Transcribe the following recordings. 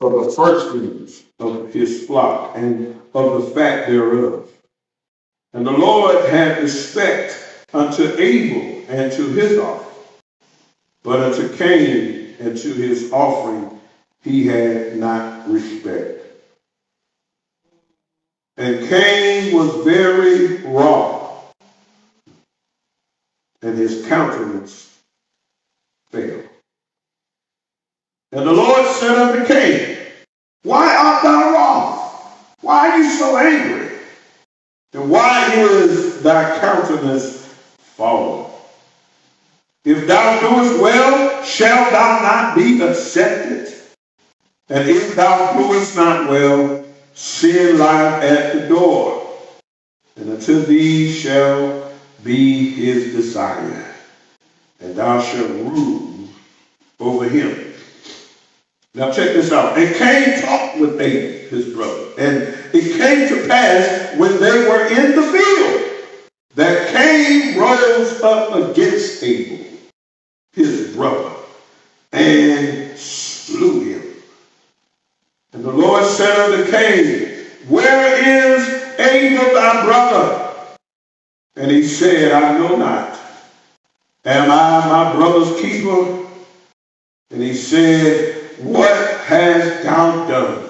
of the firstlings of his flock and of the fat thereof. And the Lord had respect unto Abel and to his offering, but unto Cain and to his offering he had not respect. And Cain was very wroth, and his countenance fell. And the Lord said unto Cain, Why art thou wroth? Why are you so angry? And why is thy countenance fallen? If thou doest well, shalt thou not be accepted? And if thou doest not well, sin lieth at the door, and unto thee shall be his desire, and thou shalt rule over him. Now check this out. And Cain talked with Abel, his brother. And it came to pass when they were in the field that Cain rose up against Abel, his brother, and slew him. And the Lord said unto Cain, Where is Abel thy brother? And he said, I know not. Am I my brother's keeper? And he said, what hast thou done?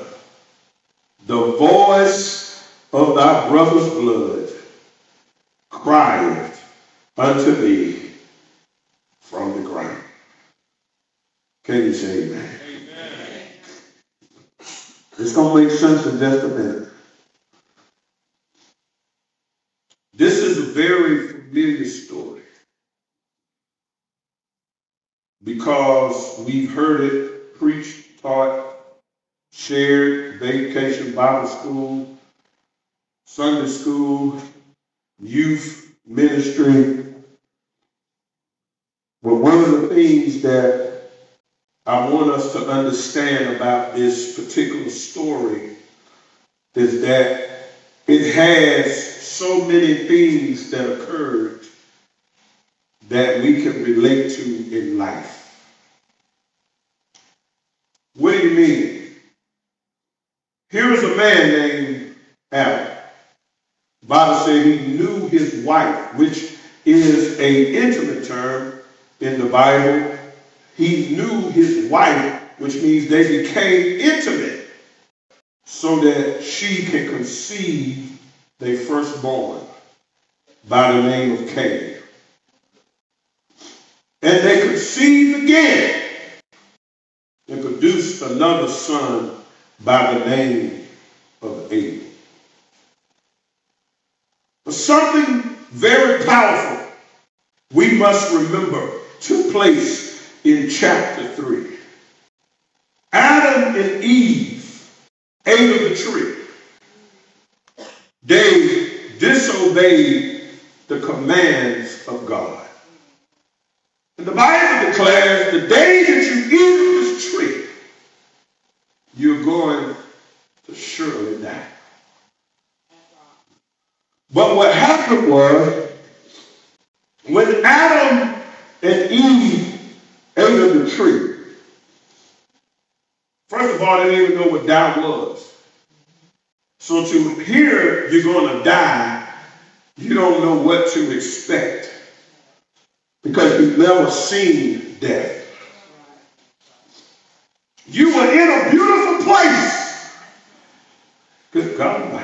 The voice of thy brother's blood crieth unto thee from the ground. Can you say amen? amen. It's going to make sense in just a minute. This is a very familiar story because we've heard it preached, taught, shared, vacation Bible school, Sunday school, youth ministry. But one of the things that I want us to understand about this particular story is that it has so many things that occurred that we can relate to in life. You mean? Here is a man named Adam. The Bible says he knew his wife, which is a intimate term in the Bible. He knew his wife, which means they became intimate so that she can conceive their firstborn by the name of Cain. And they conceived again produced another son by the name of Abel. But something very powerful we must remember took place in chapter 3. Adam and Eve ate of the tree. They disobeyed the commands of God. And the Bible declares the day that you eat of this tree, you're going to surely die. But what happened was, when Adam and Eve ate of the tree, first of all, they didn't even know what doubt was. So to hear you're going to die, you don't know what to expect because you've never seen death. You were in a beautiful place. Good God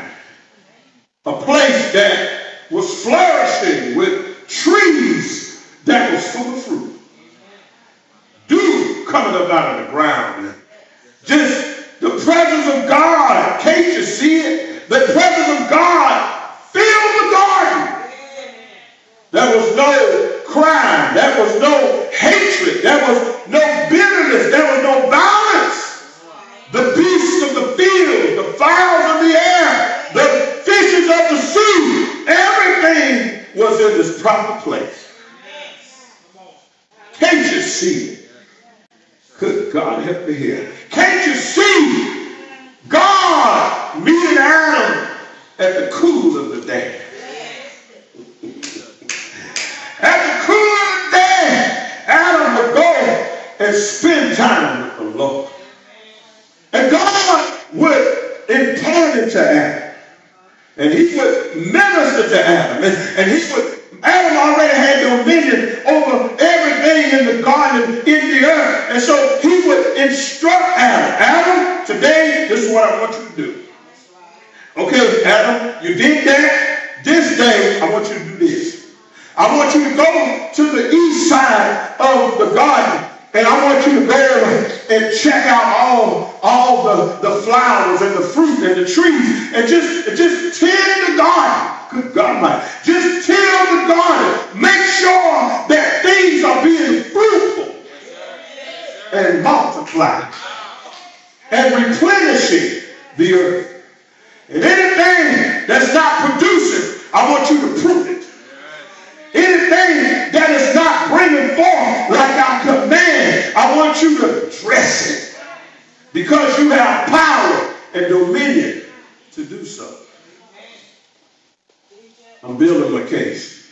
A place that was flourishing with trees that was full of fruit. Dew coming up out of the ground. Just the presence of God. Can't you see it? The presence of God filled the garden. There was no crime. There was no hatred. There was no bitterness. There was no violence the beasts of the field, the fowls of the air, the fishes of the sea, everything was in proper place. Can't you see it? Good God, help me here. Can't you see God meeting Adam at the cool of the day? At the cool of the day, Adam would go and spend time with the Lord. And God would impart it to Adam. And he would minister to Adam. And, and he would, Adam already had dominion over everything in the garden, in the earth. And so he would instruct Adam. Adam, today, this is what I want you to do. Okay, Adam, you did that. This day, I want you to do this. I want you to go to the east side of the garden and I want you to bear and check out all, all the, the flowers and the fruit and the trees and just, just tend the garden. Good God, my. Just tend the garden. Make sure that things are being fruitful and multiply and replenishing the earth. And anything that's not producing, I want you to prune it. Anything that is not bringing forth I want you to dress it. Because you have power and dominion to do so. I'm building my case.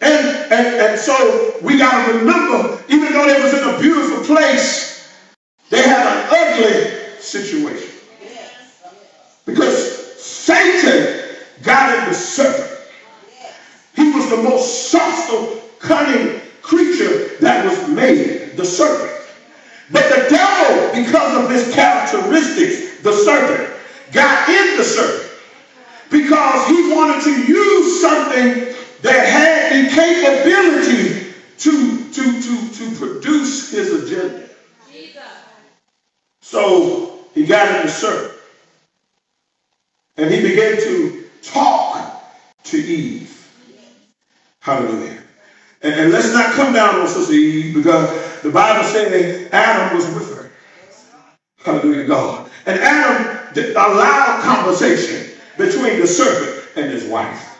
And, and, and so we got to remember, even though they was in a beautiful place, they had an ugly situation. Because Satan got in the serpent he was the most subtle, cunning creature that was made, the serpent. But the devil, because of his characteristics, the serpent, got in the serpent because he wanted to use something that had the capability to, to, to, to produce his agenda. So he got in the serpent and he began to talk to Eve. Hallelujah. And, and, let's not come down on Sister Eve because the Bible says Adam was with her. Hallelujah, to God. And Adam allowed conversation between the serpent and his wife.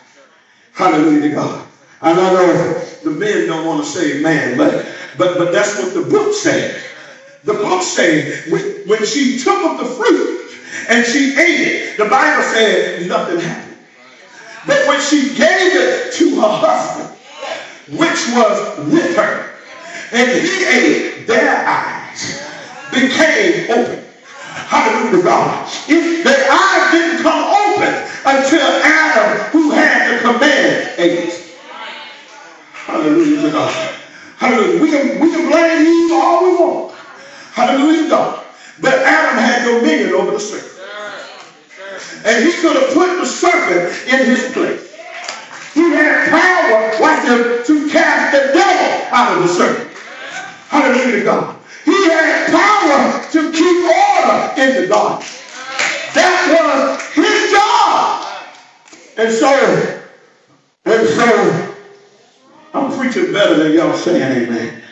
Hallelujah to God. I know the men don't want to say man, but but but that's what the book said. The book said when, when she took of the fruit and she ate it, the Bible said nothing happened. But when she gave it to her husband, which was with her, and he ate, their eyes became open. Hallelujah, God. If their eyes didn't come open until Adam, who had the command, ate. Hallelujah to God. Hallelujah. We can, we can blame Eve all we want. Hallelujah, to God. But Adam had dominion over the serpent. And he could have put the serpent in his place. He had power, him, to cast the devil out of the serpent. Hallelujah to God. He had power to keep order in the garden. That was his job. And so, and so, I'm preaching better than y'all saying amen.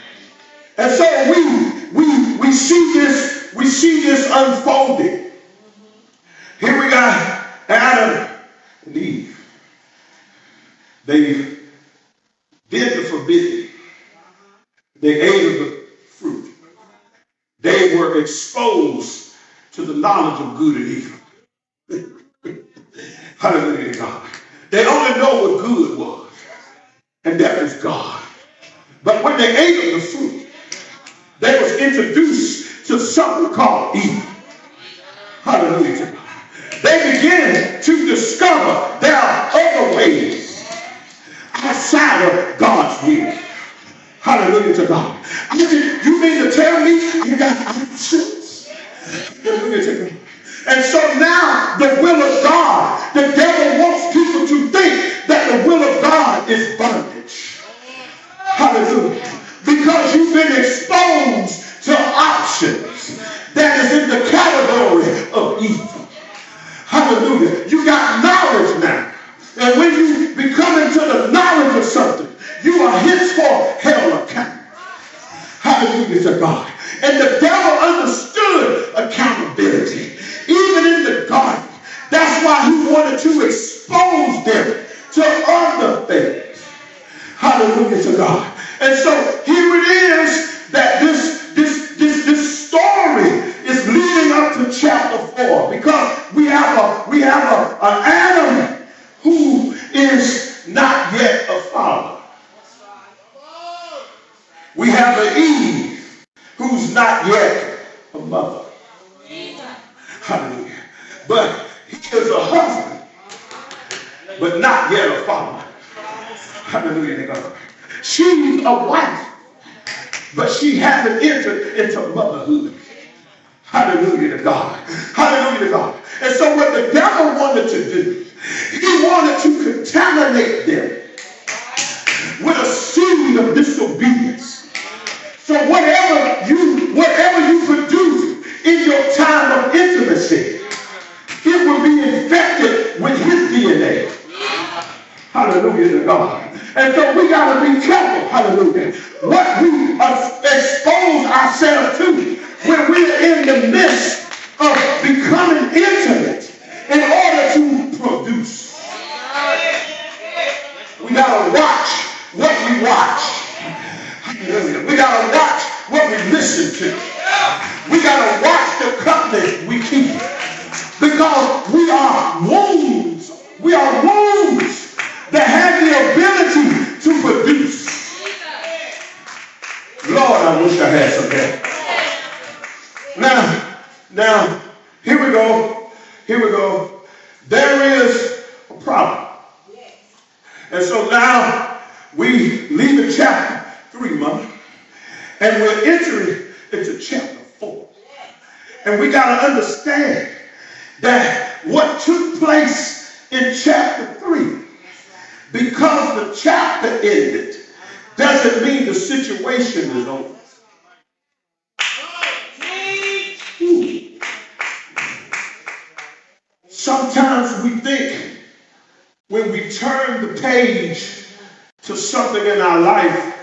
And so we we we see this, we see this unfolding. Here we got Adam. They did the forbidden. They ate of the fruit. They were exposed to the knowledge of good and evil. Hallelujah God. They only know what good was, and that is God. But when they ate of the fruit, they was introduced to something called evil. Hallelujah they begin to discover there are other ways outside of God's will. Hallelujah to God. Mean, you mean to tell me you got options? Hallelujah to God. And so now the will of God, the devil wants people to think that the will of God is bondage. Hallelujah. Because you've been exposed to options that is in the category of evil. Hallelujah. You got knowledge now. And when you become into the knowledge of something, you are henceforth held accountable. Hallelujah to God. And the devil understood accountability, even in the garden. That's why he wanted to expose them to other things. Hallelujah to God. And so here it is that this, this, this, this story is leading up to chapter 4 because we have a we have a, an Adam who is not yet a father. We have an Eve who's not yet a mother. Hallelujah. but he is a husband, but not yet a father. Hallelujah to God. She's a wife, but she hasn't entered into motherhood. Hallelujah to God. Hallelujah to God. And so what the devil wanted to do, he wanted to contaminate them with a seed of disobedience. So whatever you whatever you produce in your time of intimacy, it will be infected with his DNA. Hallelujah to God. And so we got to be careful, hallelujah, what we expose ourselves to when we're in the midst of becoming intimate in order to produce. We got to watch what we watch. We got to watch what we listen to. We got to watch the company we keep. Because we are wounds. We are wounds that have the ability to produce. Lord, I wish I had some help. Now, now, here we go. Here we go. There is a problem. And so now we leave in chapter 3, Mother, and we're entering into chapter 4. And we got to understand that what took place in chapter 3, because the chapter ended, doesn't mean the situation is over. Sometimes we think when we turn the page to something in our life,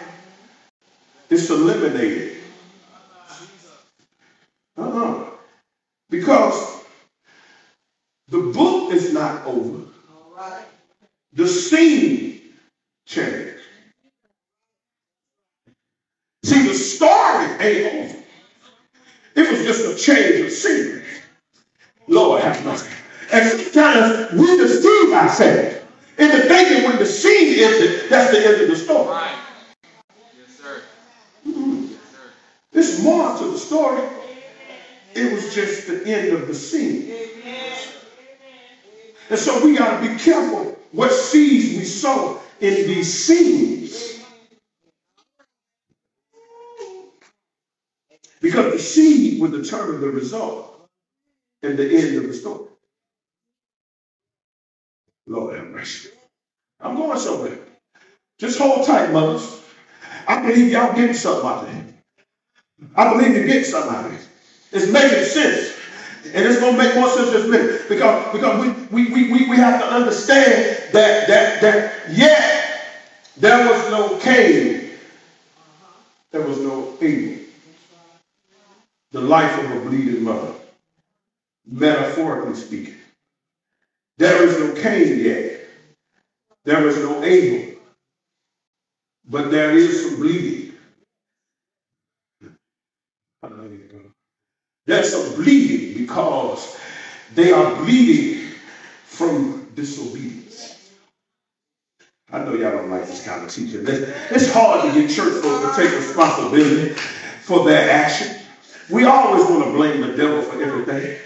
it's eliminated. Uh-uh. Because the book is not over. The scene changed. See, the story ain't over. It was just a change of scenery. Lord have mercy. And sometimes we deceive ourselves into thinking when the scene ended, that's the end of the story. Right. Yes, sir. Mm-hmm. Yes, sir. There's more to the story. It was just the end of the scene. And so we got to be careful what seeds we sow in these scenes. Because the seed will determine the result and the end of the story. I'm going somewhere. Just hold tight, mothers. I believe y'all getting something out of. I believe you're getting something out of it. It's making sense. And it's to make more sense this minute. Because, because we, we, we, we have to understand that, that, that yet there was no Cain. There was no Abel. The life of a bleeding mother. Metaphorically speaking. There is no Cain yet. There is no Abel. But there is some bleeding. There's some bleeding because they are bleeding from disobedience. I know y'all don't like this kind of teaching. It's hard to get church folks to take responsibility for their action. We always want to blame the devil for everything.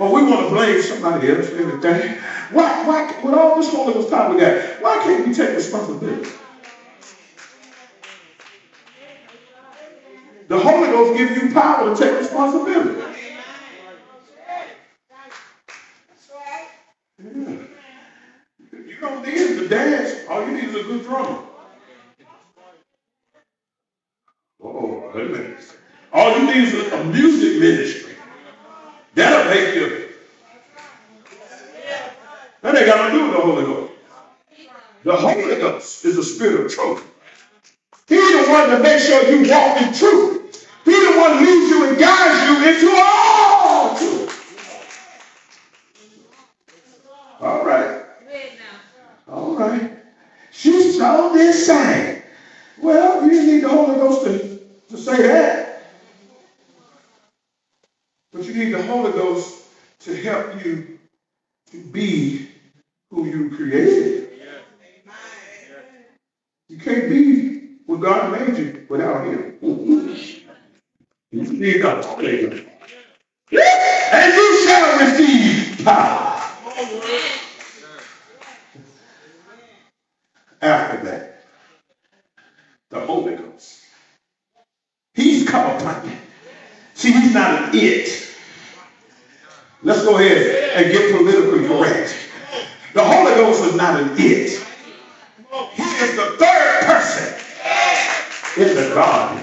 But we want to blame somebody else for everything. Why, why, with all this Holy Ghost time we got, why can't we take responsibility? The Holy Ghost gives you power to take responsibility. Yeah. You don't need to dance. All you need is a good drummer. Oh, wait. All you need is a music ministry. That'll make you. That ain't got to do with the Holy Ghost. The Holy Ghost is the spirit of truth. He's the one to make sure you walk in truth. He's the one leads you and guides you into all truth. All right. All right. She saw this sign. Well, you need the Holy Ghost to, to say that. But you need the Holy Ghost to help you to be who you created. You can't be what God made you without Him. You need Ghost. And you shall receive power. After that, the Holy Ghost. He's come upon you. See, he's not an it. Let's go ahead and get politically correct. The Holy Ghost is not an it. God.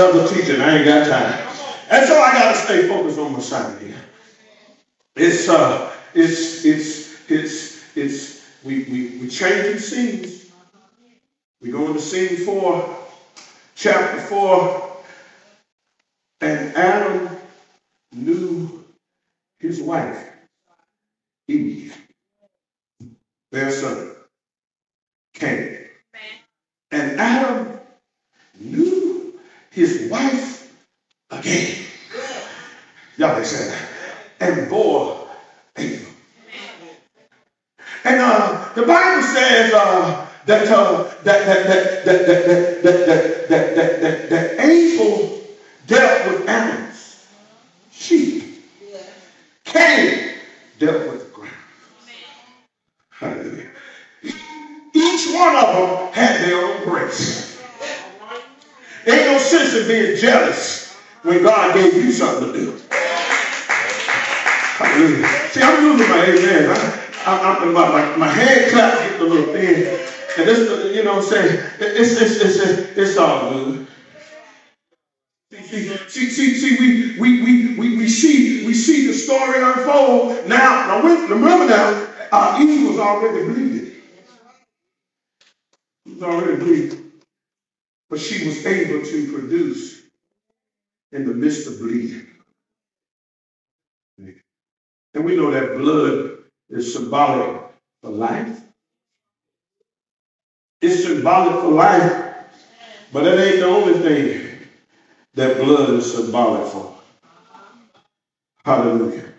Another teaching. I ain't got time. And so I gotta stay focused on my here. It's uh it's it's it's it's we we we changing scenes. We go into scene four, chapter four, and Adam knew his wife, Eve, their son, Cain. And Adam his wife again. Y'all they said and bore Abel. And uh, the Bible says uh, that, uh, that, that, that, that, that, that, that, that, that, that, that, that Abel dealt with animals, sheep. Cain dealt with ground. Hallelujah. Each one of them had their own grace. Ain't no sense in being jealous when God gave you something to do. Hallelujah. See, I'm losing my amen. I, I, I, my, my, my hand claps get a little thin. And this, you know what I'm saying? It's, it's, it's, it's, it's all good. See, see, see, see, we, we, we, we, we see we see the story unfold. Now, now remember now, uh, Eve was already bleeding. She was already bleeding. But she was able to produce in the midst of bleeding. And we know that blood is symbolic for life. It's symbolic for life, but that ain't the only thing that blood is symbolic for. Hallelujah.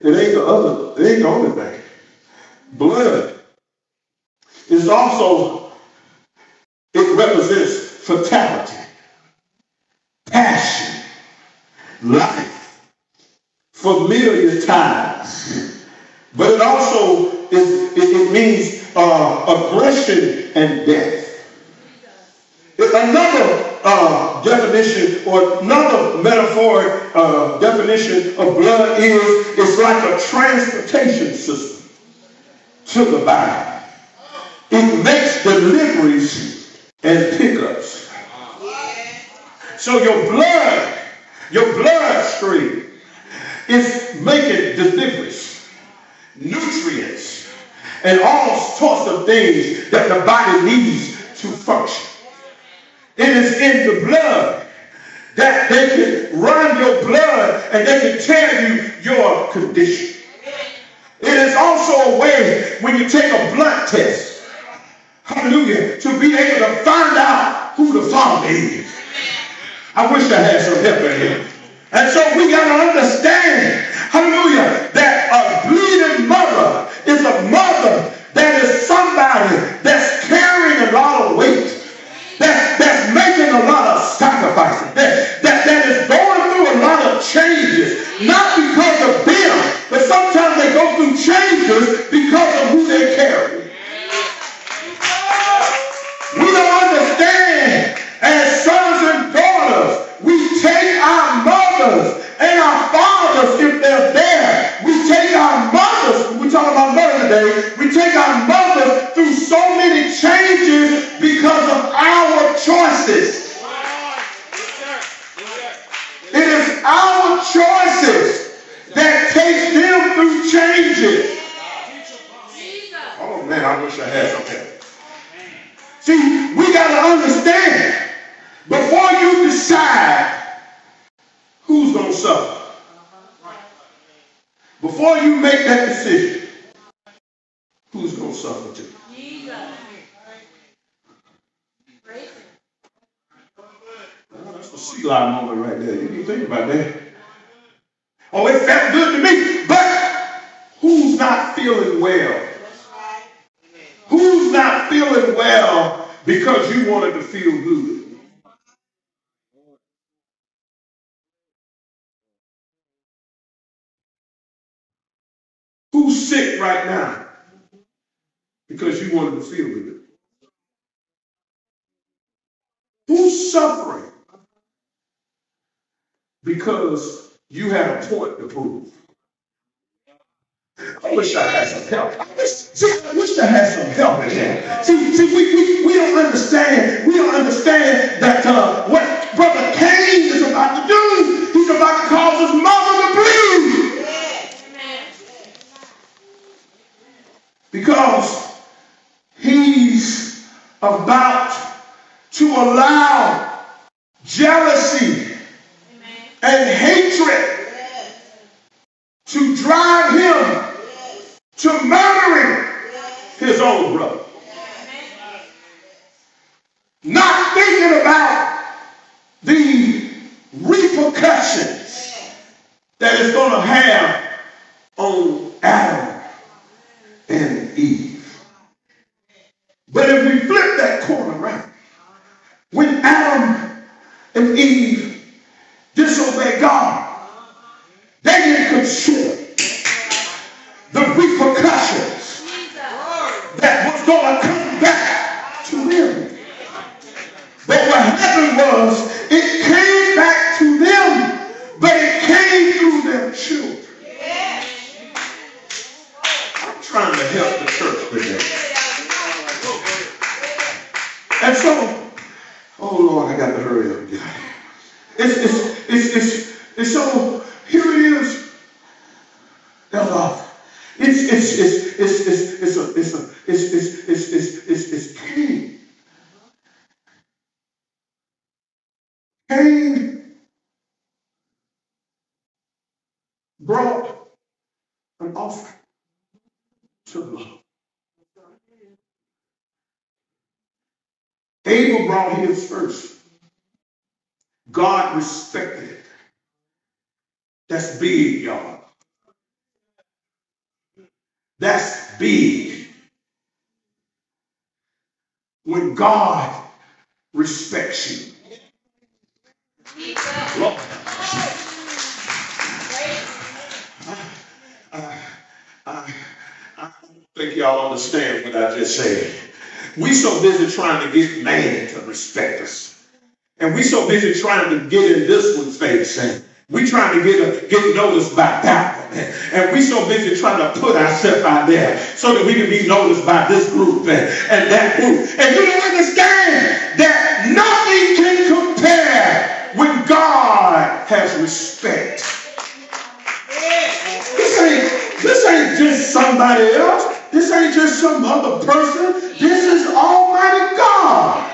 It ain't the other, it ain't the only thing. Blood is also, represents fatality, passion, life, familiar ties. But it also is, it, it means uh, aggression and death. Another uh, definition or another metaphoric uh, definition of blood is it's like a transportation system to the body. It makes deliveries and pickups. So your blood, your bloodstream is making the deliveries, nutrients, and all sorts of things that the body needs to function. It is in the blood that they can run your blood and they can tell you your condition. It is also a way when you take a blood test, hallelujah, to be able to find out who the Father is. I wish I had some help in here. And so we got to understand, hallelujah, that a bleeding mother is a mother that is somebody that's carrying a lot of weight that's, that's making a lot of sacrifices, that, that, that is going through a lot of changes, not because of them, but sometimes they go through changes because of who they carry. We don't understand as sons and daughters, we take our mothers and our fathers if they're there. We take our mothers, we're talking about mother today, we take our mothers through so many changes because of our choices. It is our choices that takes them through changes. Oh man, I wish I had some help. See, we got to make that decision, who's going to suffer too? Oh, that's a Selah moment right there. You need to think about that. Oh, it felt good to me, but who's not feeling well? Who's not feeling well because you wanted to feel good? Who's sick right now because you wanted to feel good? Who's suffering because you had a point to prove? I wish I had some help. I wish, see, I wish I had some help in here. See, see we, we, we don't understand. We don't understand that uh, what Brother Cain is about to do, he's about to cause his mother to bleed. Because he's about to allow jealousy and hatred to drive him to murdering his own brother. Not thinking about the repercussions that it's going to have on Adam and Eve. But if we flip that coin around, when Adam and Eve disobeyed God, they didn't consider the repercussions that was going to come back to them. But what happened was, it came back to them, but it came through their children. I'm trying to help the church today. And so, oh Lord, I got to hurry up and get out of here. It's, it's, it's, it's, it's so, here it is. That's all. It's, it's, it's, it's, it's, it's, a, it's, a, it's, it's, it's, it's, it's, it's Cain. Cain brought an offering to the Lord. Abel brought his first. God respected it. That's big, y'all. That's big. When God respects you. Lord, I, I, I think y'all understand what I just said. We so busy trying to get man to respect us. And we so busy trying to get in this one's face. And we trying to get a, get noticed by that one. And we so busy trying to put ourselves out there so that we can be noticed by this group and, and that group. And you don't understand that nothing can compare when God has respect. This ain't, this ain't just somebody else. This ain't just some other person. This is Almighty God.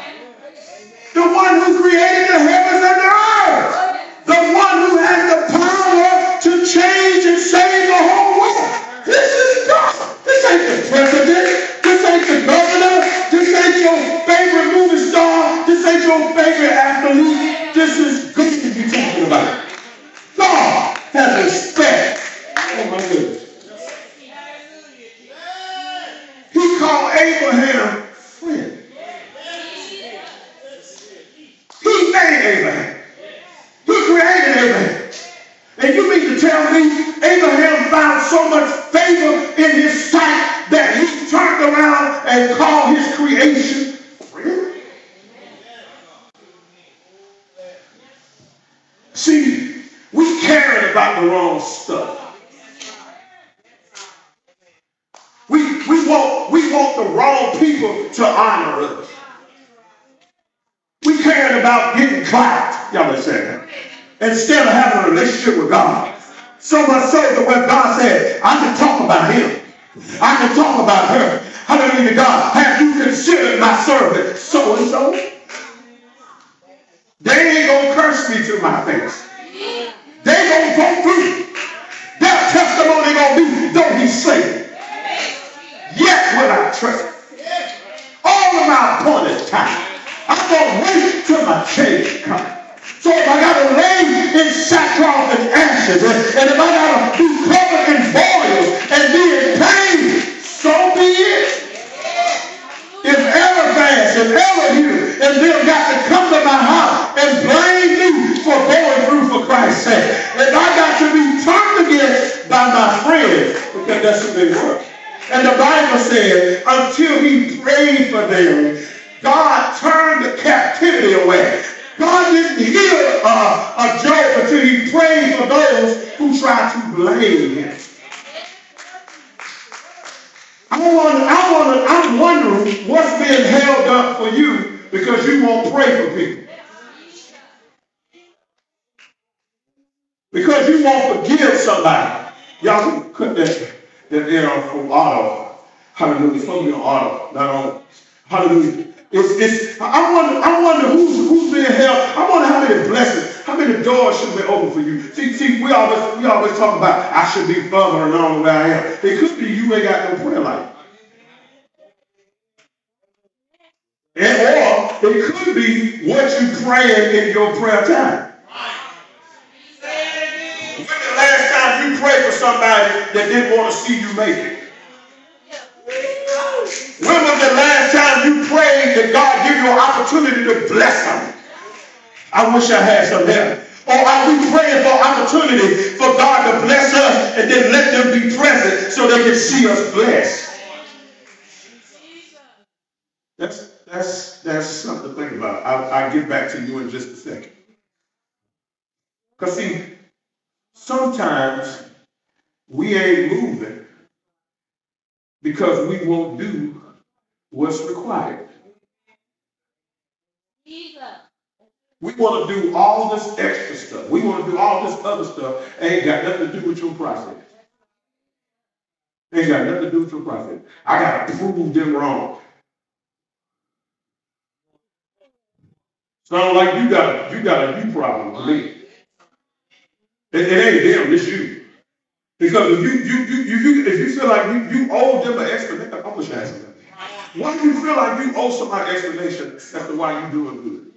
The one who created the heavens and the earth. The one athlete. This is God to be talking about. God has respect. Oh my goodness. He called Abraham friend. He made Abraham. He created Abraham. And you mean to tell me Abraham found so much favor in his sight that he turned around and called his creation friend? See, we caring about the wrong stuff. We, we, want, we want the wrong people to honor us. We caring about clout. Y'all understand that? Instead of having a relationship with God. So much so that when God said, I can talk about him. I can talk about her. Hallelujah, God. Have you considered my servant so and so? They ain't gonna curse me to my face. They gonna go through. Their testimony gonna be, though he say, yet will I trust. All of my appointed time. I'm gonna wait till my change comes. So if I gotta lay in sackcloth and ashes, and, if I gotta be covered in boils and be in pain, so be it. If Eliphaz and Elihu and them got to come to my house and blame me for going through for Christ's sake, and I got to be turned against by my friends, because that's who they were. And the Bible says, until he prayed for them, God turned the captivity away. God didn't heal uh, a Job until he prayed for those who tried to blame him. I want, I want, I'm wondering what's being held up for you because you won't pray for people. Because you won't forgive somebody. Y'all can cut that, that there from auto. Hallelujah. Be on auto, not on. Hallelujah. It's, it's, I wonder, I wonder who's, who's being held. I wonder how many blessings, how many doors should be open for you. See, see, we always, we always talk about I should be further along where I am. It could be you ain't got no prayer life. And, or it could be what you praying in your prayer time. When the last time you prayed for somebody that didn't want to see you make it? When was the last you prayed that God give you an opportunity to bless them? I wish I had some there. Or are we praying for opportunity for God to bless us and then let them be present so they can see us blessed? That's that's that's something to think about. I'll, I'll get back to you in just a second. Because see, sometimes we ain't moving because we won't do what's required. We want to do all this extra stuff. We want to do all this other stuff. It Ain't got nothing to do with your process. It Ain't got nothing to do with your process. I got to prove them wrong. Sound like you got a, you got a you problem to me. It, it ain't them, it's you. Because if you you you, you, you if you feel like you, you owe them an explanation, I'm gonna why do you feel like you owe somebody explanation as to why you're doing good?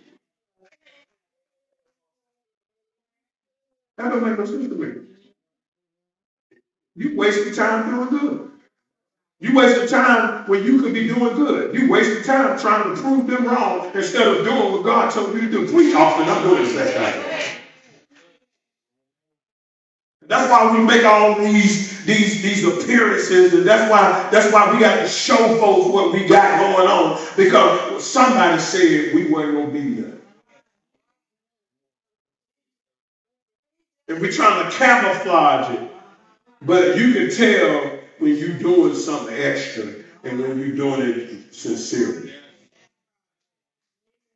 That don't make no sense to me. You wasting time doing good. You wasting time when you could be doing good. You wasting time trying to prove them wrong instead of doing what God told you to do. Please often I'm doing this. That's why we make all these these these appearances, and that's why that's why we got to show folks what we got going on because somebody said we weren't gonna be there. And we're trying to camouflage it, but you can tell when you're doing something extra and when you're doing it sincerely.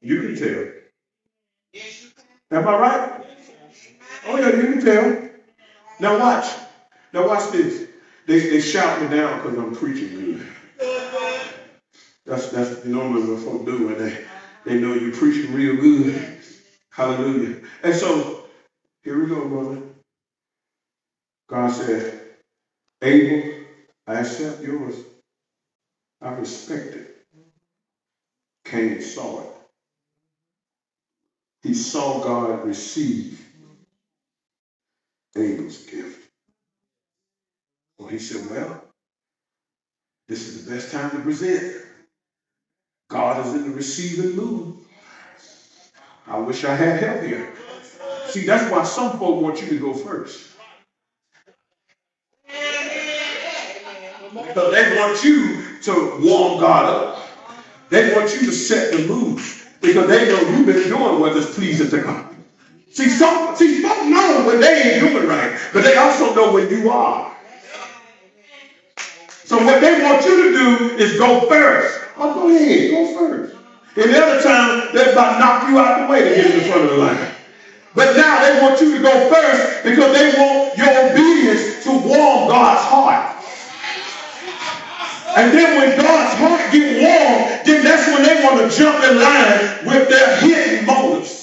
You can tell. Am I right? Oh yeah, you can tell. Now watch. Now watch this. They, they shout me down because I'm preaching good. That's that's normally what folk do when they, they know you're preaching real good. Hallelujah. And so here we go, brother. God said, Abel, I accept yours. I respect it. Cain saw it. He saw God receive Abel's gift. Well, he said, Well, this is the best time to present. God is in the receiving mood. I wish I had help here. See, that's why some folk want you to go first. Because they want you to warm God up. They want you to set the mood because they know you've been doing what is pleasing to God. See, some see, folk know when they ain't doing right, but they also know when you are. So what they want you to do is go first. Oh, go ahead, go first. And the other time, they're about knock you out the way to get in front of the line. But now they want you to go first because they want your obedience to warm God's heart. And then when God's heart get warm, then that's when they want to jump in line with their hidden motives.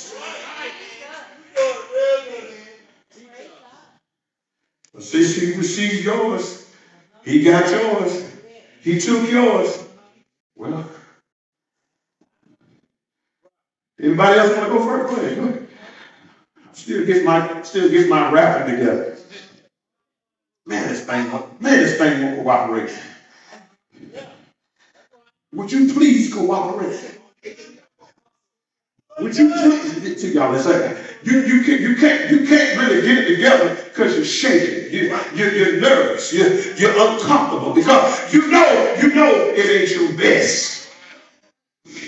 But since he received yours, he got yours. He took yours. Well, anybody else want to go first? Go. Still get my still get my rapping together. Man, this thing, man, this thing won't cooperate. Would you please cooperate? Would you please to y'all? Listen, you you can you can't you can't really get it together because you're shaking. You you you're nervous. You you're uncomfortable because you know you know it ain't your best.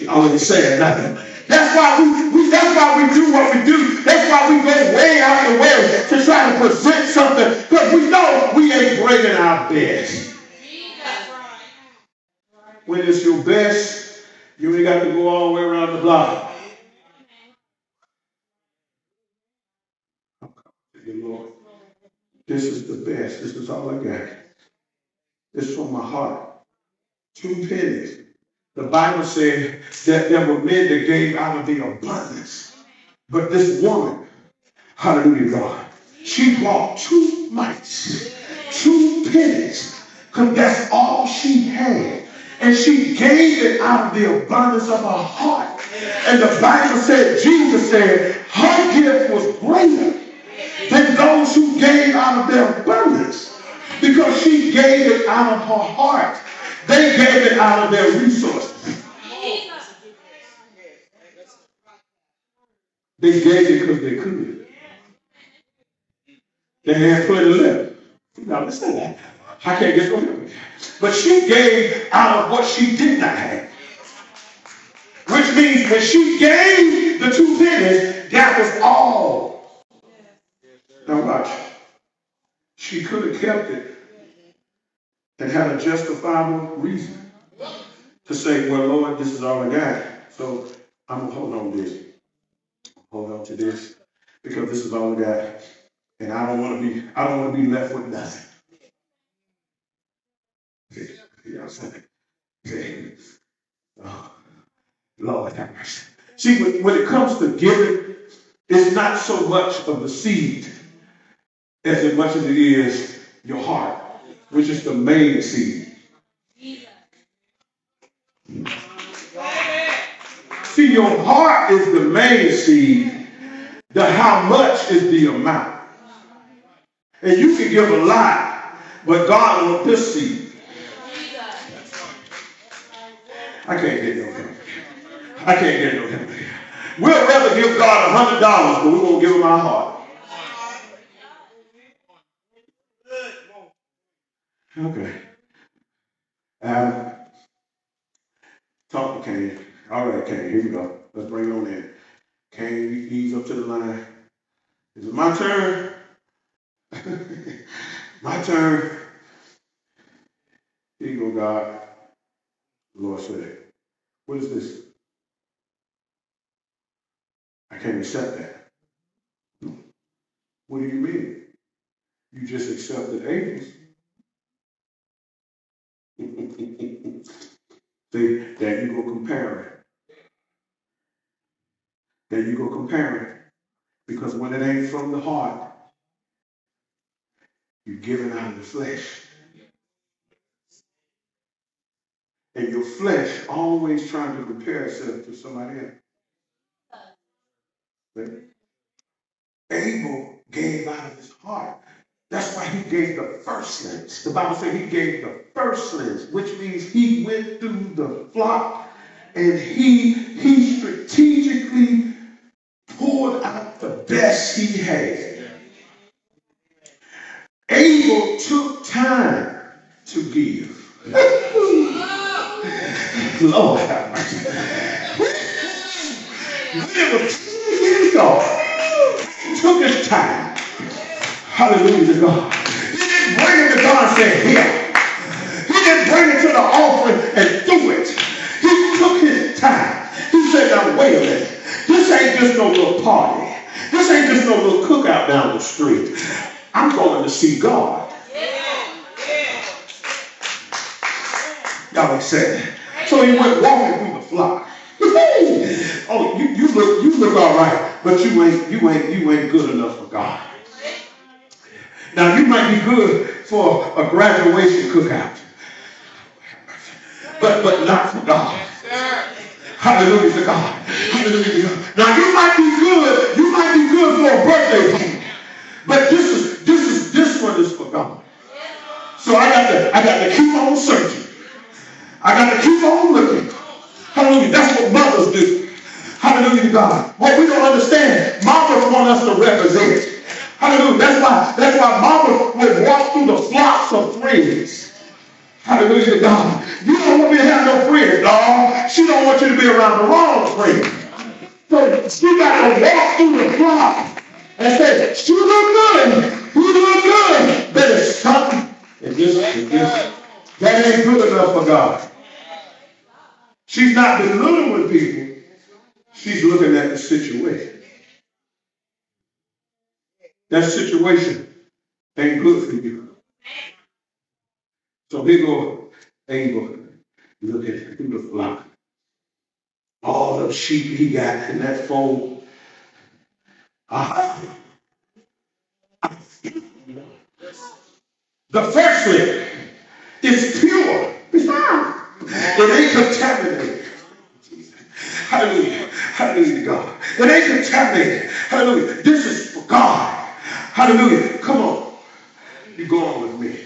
I ain't saying nothing. That's why we, we that's why we do what we do. That's why we go way out of the way to try to present something because we know we ain't bringing our best. When it's your best, you ain't got to go all the way around the block. Lord, this is the best. This is all I got. It's from my heart. Two pennies. The Bible said that there were men that gave out of the abundance. But this woman, hallelujah, God, she bought two mites, two pennies, because that's all she had. And she gave it out of the abundance of her heart. And the Bible said, Jesus said, her gift was greater than those who gave out of their abundance. Because she gave it out of her heart. They gave it out of their resources. They gave it because they could. They had plenty left. Now listen to that. I can't get no But she gave out of what she did not have. Which means when she gave the two pennies, that was all. Now watch. She could have kept it and had a justifiable reason to say, well, Lord, this is all I got. So I'm going to hold on to this. Hold on to this because this is all I got. And I don't want to be, I don't want to be left with nothing. See, y'all saying? See, oh, Lord have mercy. See, when, when it comes to giving, it's not so much of the seed as much as it is your heart which is the main seed. See, your heart is the main seed. The how much is the amount. And you can give a lot, but God wants this seed. I can't get no help. I can't get no help. We'll rather give God a hundred dollars, but we won't give him our heart. Okay. Um, talk to Cain. All right, Cain, here we go. Let's bring it on in. Cain, he's up to the line. Is it my turn? my turn. Here you go, God. The Lord said, What is this? I can't accept that. What do you mean? You just accepted Abel's. There you go comparing. There you go comparing. Because when it ain't from the heart, you're giving out of the flesh. And your flesh always trying to compare itself to somebody else. Abel gave out of his heart. That's why he gave the firstlings. The Bible says he gave the firstlings, which means he went through the flock and he he strategically poured out the best he had. Abel took time to give. Lord have mercy. It was years old, he took his time Hallelujah to God. He didn't bring it to God and say, here. He didn't bring it to the offering and do it. He took his time. He said, now wait a minute. This ain't just no little party. This ain't just no little cookout down the street. I'm going to see God. Y'all ain't said So he went walking through the flock. oh, you, you look you look all right, but you ain't you ain't you ain't good enough for God. Now you might be good for a graduation cookout, but but not for God. Hallelujah to God. Hallelujah to God. Now you might be good, you might be good for a birthday party, but this is this is this one is for God. So I got to I got to keep on searching. I got to keep on looking. Hallelujah. That's what mothers do. Hallelujah to God. What we don't understand, mothers want us to represent. Hallelujah. That's why that's why mama would walk through the flocks of friends. Hallelujah God. You don't want me to have no friends, dog. She don't want you to be around the wrong friends. So she got to walk through the flock and say, she look good. You look good. There's something. And this, and this, that ain't good enough for God. She's not belittling people. She's looking at the situation. That situation ain't good for you. So he go, Abel, look at through the flock. All the sheep he got in that fold. Ah. The firstling is pure. It ain't contaminated. Hallelujah. Hallelujah, God. It ain't contaminated. Hallelujah. This is for God. Hallelujah. Come on. You go on with me.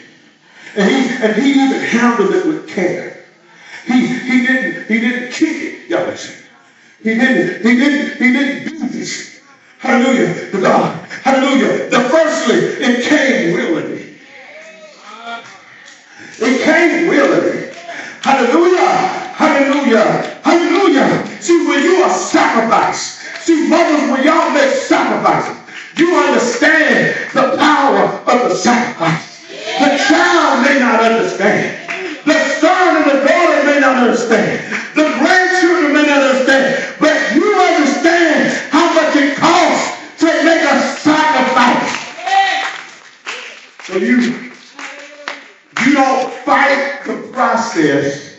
And he and he even handled it with care. He he didn't he didn't kick it. Y'all. He didn't he didn't he didn't do this. Hallelujah to God. Hallelujah. The firstly, it came willingly. It came willingly. Hallelujah. Hallelujah. Hallelujah. See, when you are sacrificed, see, mothers, when y'all make sacrifices, you understand the power of the sacrifice. The child may not understand. The son and the daughter may not understand. The grandchildren may not understand. But you understand how much it costs to make a sacrifice. So you you don't fight the process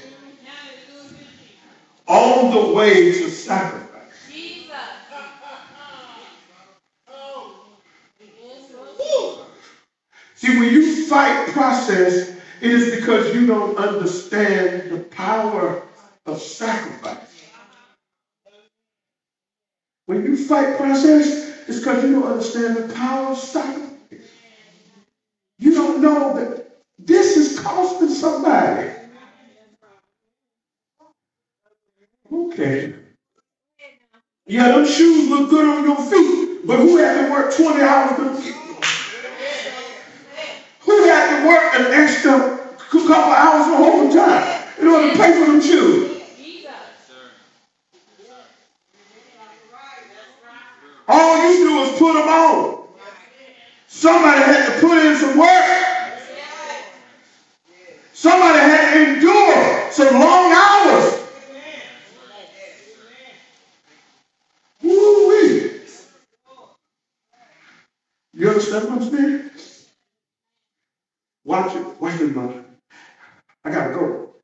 on the way to sacrifice. See, when you fight process, it is because you don't understand the power of sacrifice. When you fight process, it's because you don't understand the power of sacrifice. You don't know that this is costing somebody. Okay. Yeah, them shoes look good on your feet, but who had to work 20 hours to who had to work an extra couple hours of overtime in order to pay for them shoes? All you do is put them on. Somebody had to put in some work. Somebody had to endure some long hours. Woo-wee. You understand what I'm saying? Watch it. Watch this, mother. I gotta go.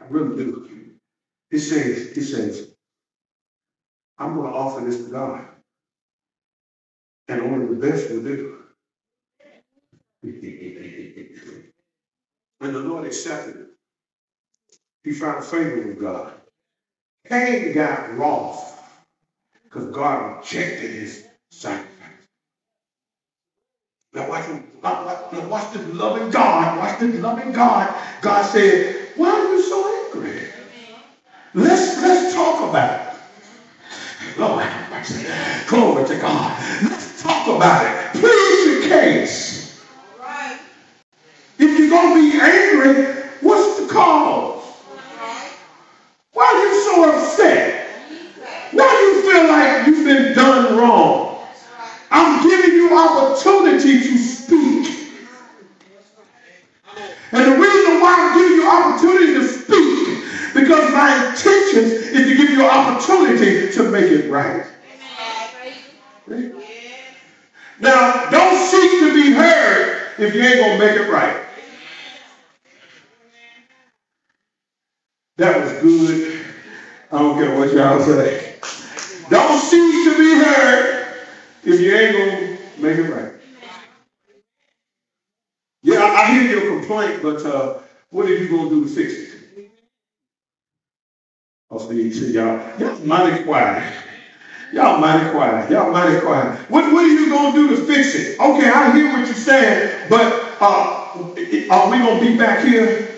I really do. He says, he says, I'm gonna offer this to God. And only the best will do. and the Lord accepted it. He found favor with God. Cain got wroth because God rejected his sacrifice. Now watch, now watch this loving God. Watch this loving God. God said, why are you so angry? Let's, let's talk about it. Lord. Glory to God. Let's talk about it. Please your case. If you're going to be angry, what's the cause? Why are you so upset? Why do you feel like you've been done wrong? You opportunity to speak. And the reason why I give you opportunity to speak, because my intention is to give you opportunity to make it right. Now, don't seek to be heard if you ain't going to make it right. That was good. I don't care what y'all say. Don't seek to be heard if you ain't going to make it right. Yeah, I, I hear your complaint, but uh, what are you gonna do to fix it? Oh, see, see, y'all, y'all mighty quiet. Y'all mighty quiet. Y'all mighty quiet. What, what are you gonna do to fix it? Okay, I hear what you're saying, but uh, are we gonna be back here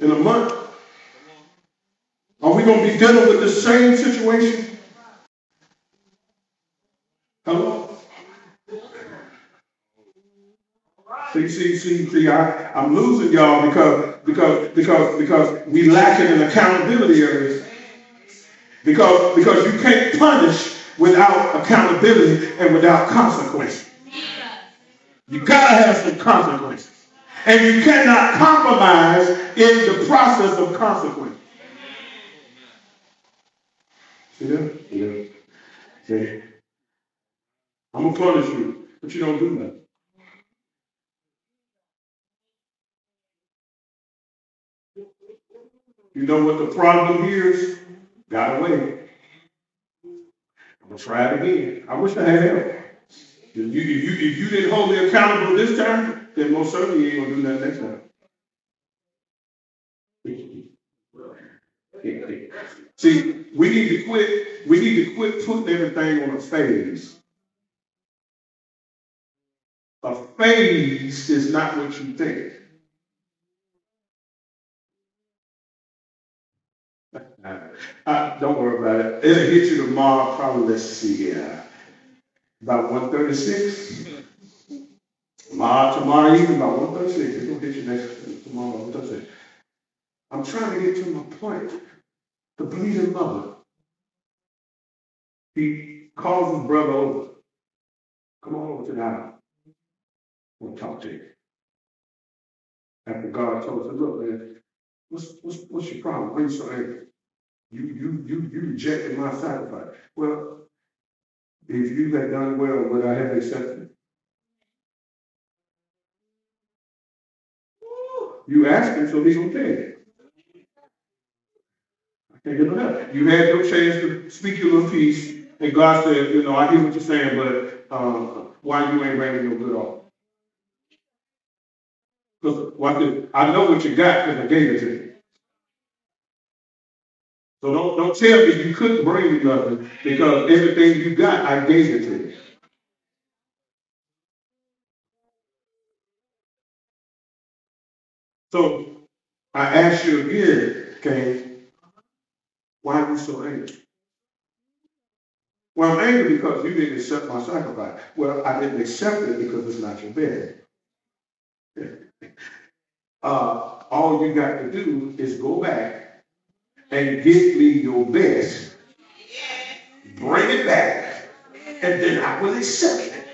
in a month? Are we gonna be dealing with the same situation? Hello? See, see, see, see, I, I'm losing y'all because because because because we lacking in accountability areas. Because because you can't punish without accountability and without consequences. You gotta have some consequences. And you cannot compromise in the process of consequence. See that? Yeah. See? I'm gonna punish you, but you don't do that. You know what the problem is? Got away. I'm gonna try it again. I wish I had help. If you, if you, if you didn't hold me accountable this time, then most certainly you ain't gonna do that next time. See, we need to quit, we need to quit putting everything on a phase. Phase is not what you think. Uh, don't worry about it. It'll hit you tomorrow, probably, let's see, uh, about one thirty-six. Tomorrow, tomorrow evening, about one thirty-six. It's gonna hit you next, tomorrow, one thirty-six. I'm trying to get to my point. The bleeding mother. He calls his brother over. Come on over to the house. Want talk to you. After God told us, look, man, what's, what's, what's your problem? Why are you so angry? You, you, you, you rejected my sacrifice. Well, if you had done well, would I have accepted? You asked him, so he's gonna tell you. I can't get no help. You had your chance to speak your little piece, and God said, you know, I hear what you're saying, but um, why you ain't bringing your good off? Because I know what you got because I gave it to you. So don't, don't tell me you couldn't bring me nothing because everything you got, I gave it to you. So I ask you again, Cain, why are you so angry? Well, I'm angry because you didn't accept my sacrifice. Well, I didn't accept it because it's not your bed. Uh, all you got to do is go back and give me your best. Bring it back, and then I will accept it.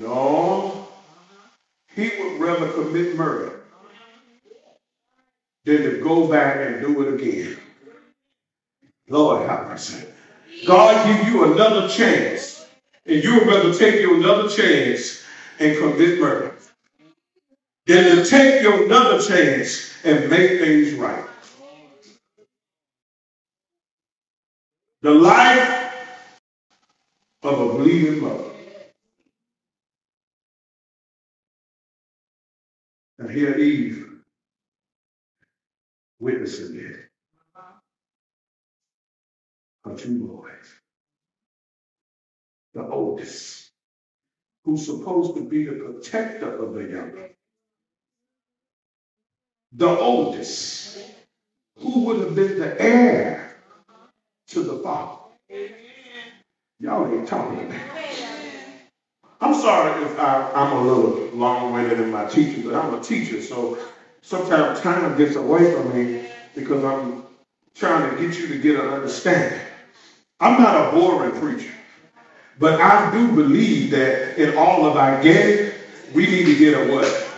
No, he would rather commit murder than to go back and do it again. Lord have mercy. God give you another chance, and you would rather take you another chance and commit murder than to take your another chance and make things right. The life of a believing mother. And here Eve witnessing it. Two boys. The oldest, who's supposed to be the protector of the younger the oldest, who would have been the heir to the father. Y'all ain't talking. I'm sorry if I, I'm a little long-winded in my teaching, but I'm a teacher, so sometimes time gets away from me because I'm trying to get you to get an understanding. I'm not a boring preacher, but I do believe that in all of our getting, we need to get a what?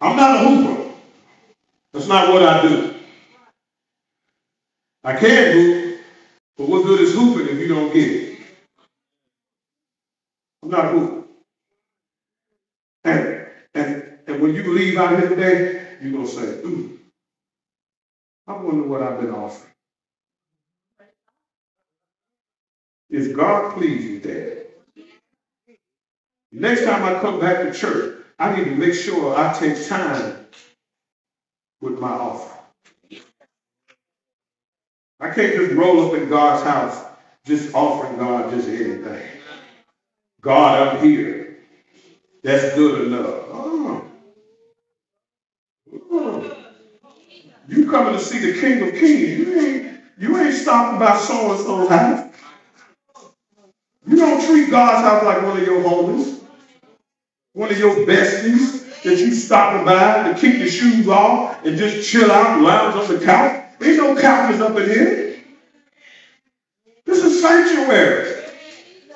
I'm not a hooper. That's not what I do. I can hoop, but what good is hooping if you don't get it? I'm not a hooper. And, and, and when you leave out here today, you're going to say, ooh, I wonder what I've been offering. Is God pleased with that? Next time I come back to church, I need to make sure I take time with my offering. I can't just roll up in God's house just offering God just anything. God, I'm here. That's good enough. Oh. You coming to see the King of Kings. You ain't, you ain't stopping by so and so's house. You don't treat God's house like one of your homies, one of your besties that you stopping by to keep your shoes off and just chill out and lounge on the couch. Ain't no couches up in here. This is sanctuary.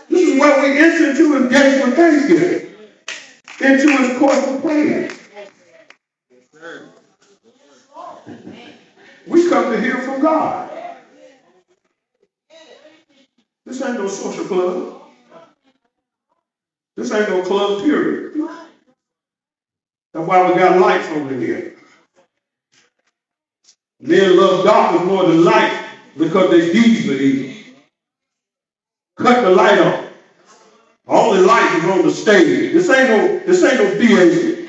This is where we enter into his gates with thanksgiving, into his courts of praise. We come to hear from God. This ain't no social club. This ain't no club, period. That's why we got lights over here. Men love darkness more than light because they deeds are evil. Cut the light off. All the light is on the stage. This ain't no, this ain't no theater.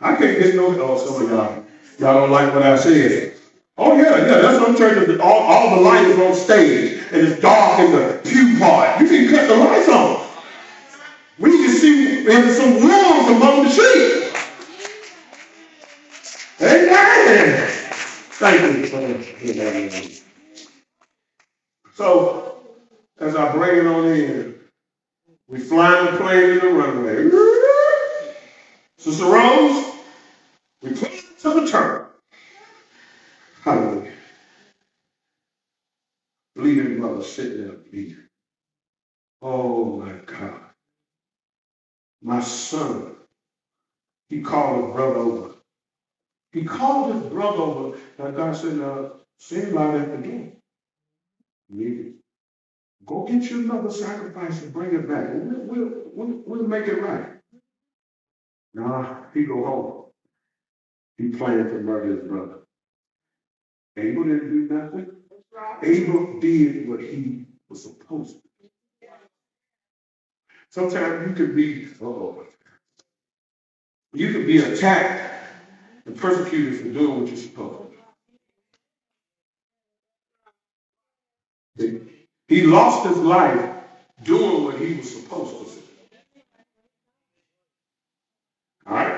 I can't get no, oh, some of y'all, y'all don't like what I said. Oh yeah, yeah, that's trying to all, all the light is on stage and it's dark in the pew part. You can cut the lights on. We can see if some wolves among the sheep. Amen. Thank you. So, as I bring it on in, we fly the plane in the runway. Sister Rose, we to. Hallelujah. Bleeding brother sitting there bleeding. Oh my God. My son, he called his brother over. He called his brother over. And God said, uh, send him out at the Go get you another sacrifice and bring it back. We'll, we'll, we'll, we'll make it right. Nah, he go home. He planned to murder his brother. Abel didn't do nothing. Abel did what he was supposed to. Sometimes you can be, oh, you can be attacked and persecuted for doing what you're supposed to. He lost his life doing what he was supposed to do. All right?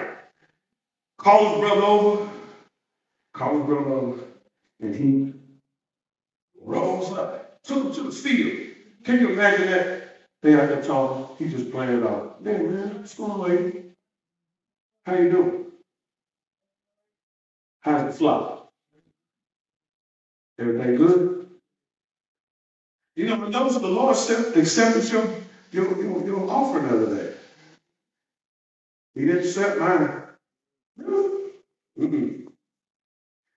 Call his brother over. Call his brother over. And he rolls up, him to the field. Can you imagine that? They out there talking. He just playing it off. Hey man, what's going on, lady? How you doing? How's the flock? Everything good? You know, notice the Lord accepted your, your, your, your offering the other day. He didn't accept mine. Mm-mm.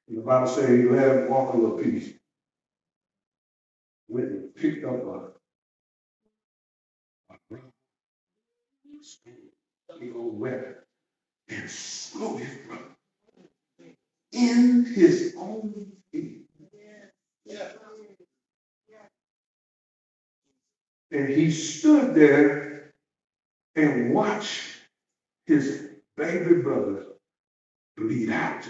The Bible says he let him walk a little piece. Went and picked up a, a big old weapon and smote his brother in his own feet. And he stood there and watched his baby brother bleed out.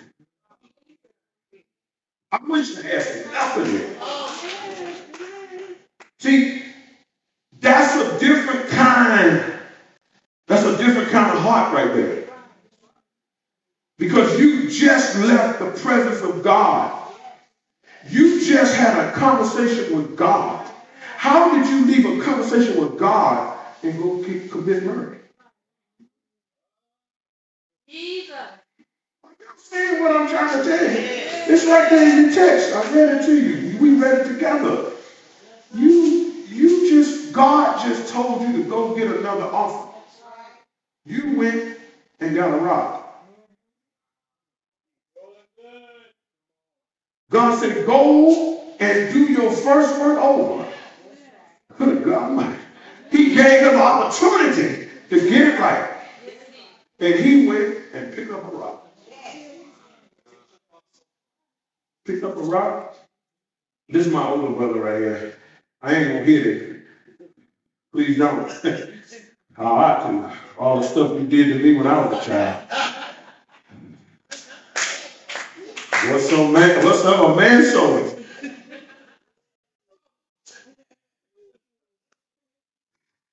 I wish I had it. See, that's a different kind. That's a different kind of heart right there. Because you just left the presence of God. You just had a conversation with God. How did you leave a conversation with God and go commit murder? Understand what I'm trying to tell you? It's right there in the text. I read it to you. We read it together. You, you just, God just told you to go get another offer. You went and got a rock. God said, go and do your first work over. Good God He gave him opportunity to get it right. And he went and picked up a rock. Pick up a rock. This is my older brother right here. I ain't gonna hit it. Please don't. I to. All the stuff you did to me when I was a child. What's so man? What's up a man showing?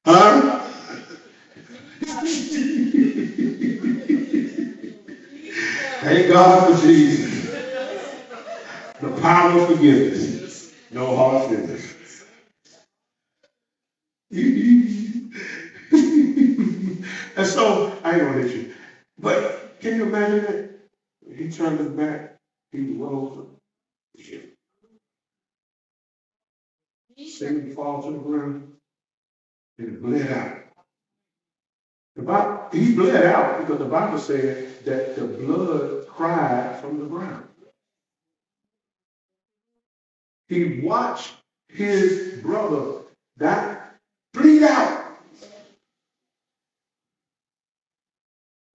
Huh? Thank God for Jesus. Power of forgiveness. No hard feelings. and so, I ain't gonna hit you. But can you imagine that? He turned his back, he rose. Satan falls to the ground and bled out. The Bible, he bled out because the Bible said that the blood cried from the ground. He watched his brother die, bleed out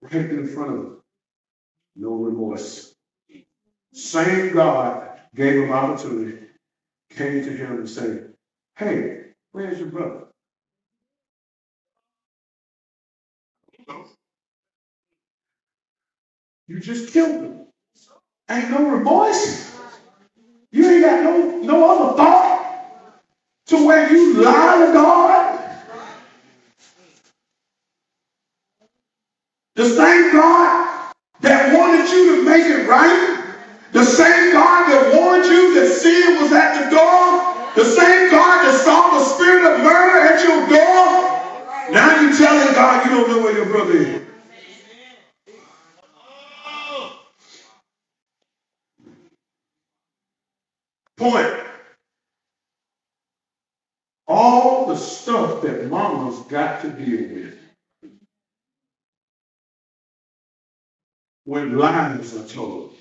right in front of him. No remorse. Same God gave him opportunity, came to him and said, Hey, where's your brother? You just killed him. Ain't no remorse. You ain't got no, no other thought to where you lie to God. The same God that wanted you to make it right, the same God that warned you that sin was at the door, the same God that saw the spirit of murder at your door. Now you're telling God you don't know where your brother is. Point. All the stuff that mama's got to deal with when lies are told.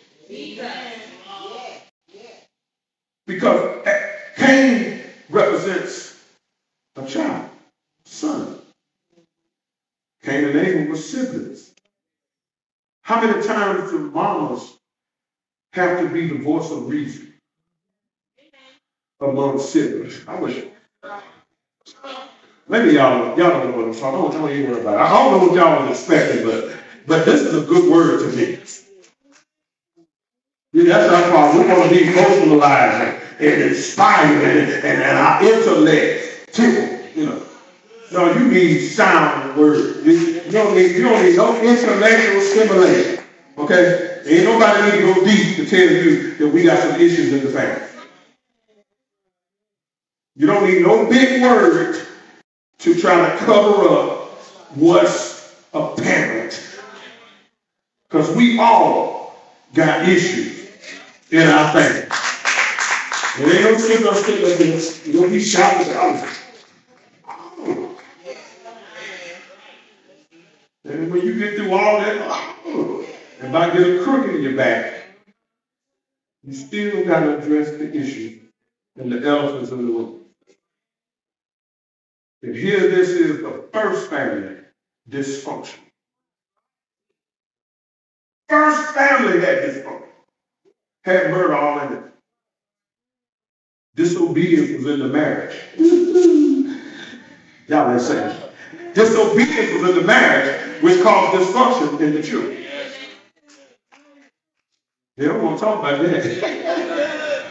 Because Cain represents a child, son. Cain and Abel were siblings. How many times do mamas have to be the voice of reason? Among siblings. I wish. Maybe y'all y'all don't know what I'm talking. about. don't about. I don't know what y'all was expecting, but but this is a good word to me. Yeah, that's our problem. We want to be emotionalized and, inspired and, and, and our intellect too. You know. No, you need sound words. You, you don't need you don't need no intellectual stimulation. Okay? Ain't nobody need to go deep to tell you that we got some issues in the family. You don't need no big word to try to cover up what's apparent. Because we all got issues in our family. And ain't no sitting up like this. You don't be shouting out. Oh. And when you get through all that, and might get a crook in your back, you still got to address the issue and the elephants in the room. And here this is the first family dysfunction. First family had dysfunction. Had murder all in it. Disobedience was in the marriage. Y'all ain't saying. Disobedience was in the marriage, which caused dysfunction in the children. They don't want to talk about that.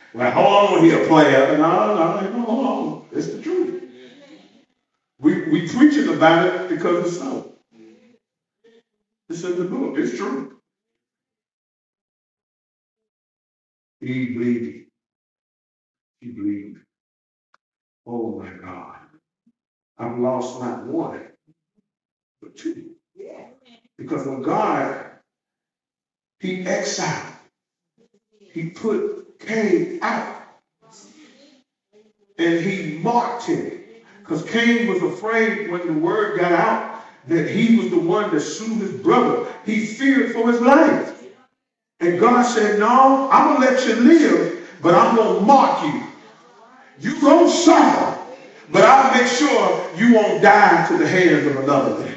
well, hold on here, player. No, no, no, hold on. It's the truth. We we preaching about it because it's so. It's in the book. It's true. He believed. He believed. Oh my God. I've lost not one, but two. Yeah. Because when God, He exiled, He put Cain out, and He marked him because Cain was afraid when the word got out that he was the one that slew his brother. He feared for his life. And God said, No, I'm going to let you live, but I'm going to mark you. You're going to suffer, but I'll make sure you won't die to the hands of another man.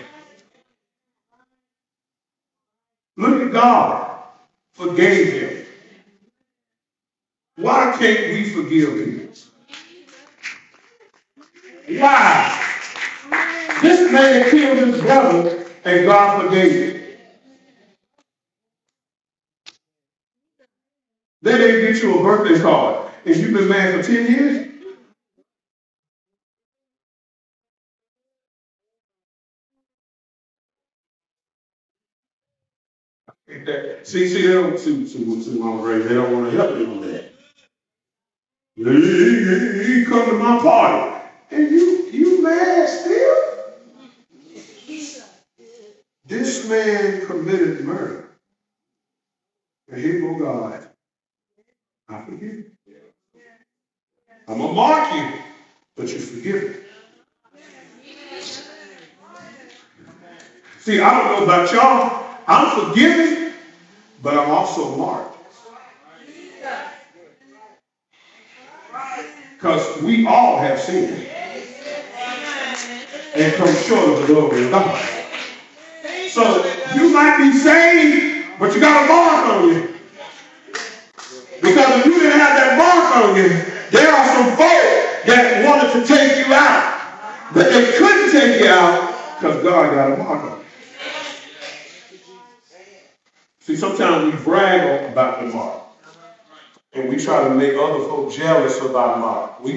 Look at God forgave him. Why can't we forgive people? Why? This man killed his brother and God forgave him. They didn't get you a birthday card and you've been married for 10 years? See, see, they don't see, see, see, Mama Ray, they don't want to help you on that. He, he, he come to my party, and you, you mad still? This man committed murder. And here go God. I forgive you. I'm gonna mark you, but you forgive me. See, I don't know about y'all. I'm forgiven, but I'm also marked. Because we all have sinned and come short of the glory of God. So you might be saved, but you got a mark on you. Because if you didn't have that mark on you, there are some folk that wanted to take you out, but they couldn't take you out because God got a mark on you. See, sometimes we brag about the mark. And we try to make other folk jealous of our mark. We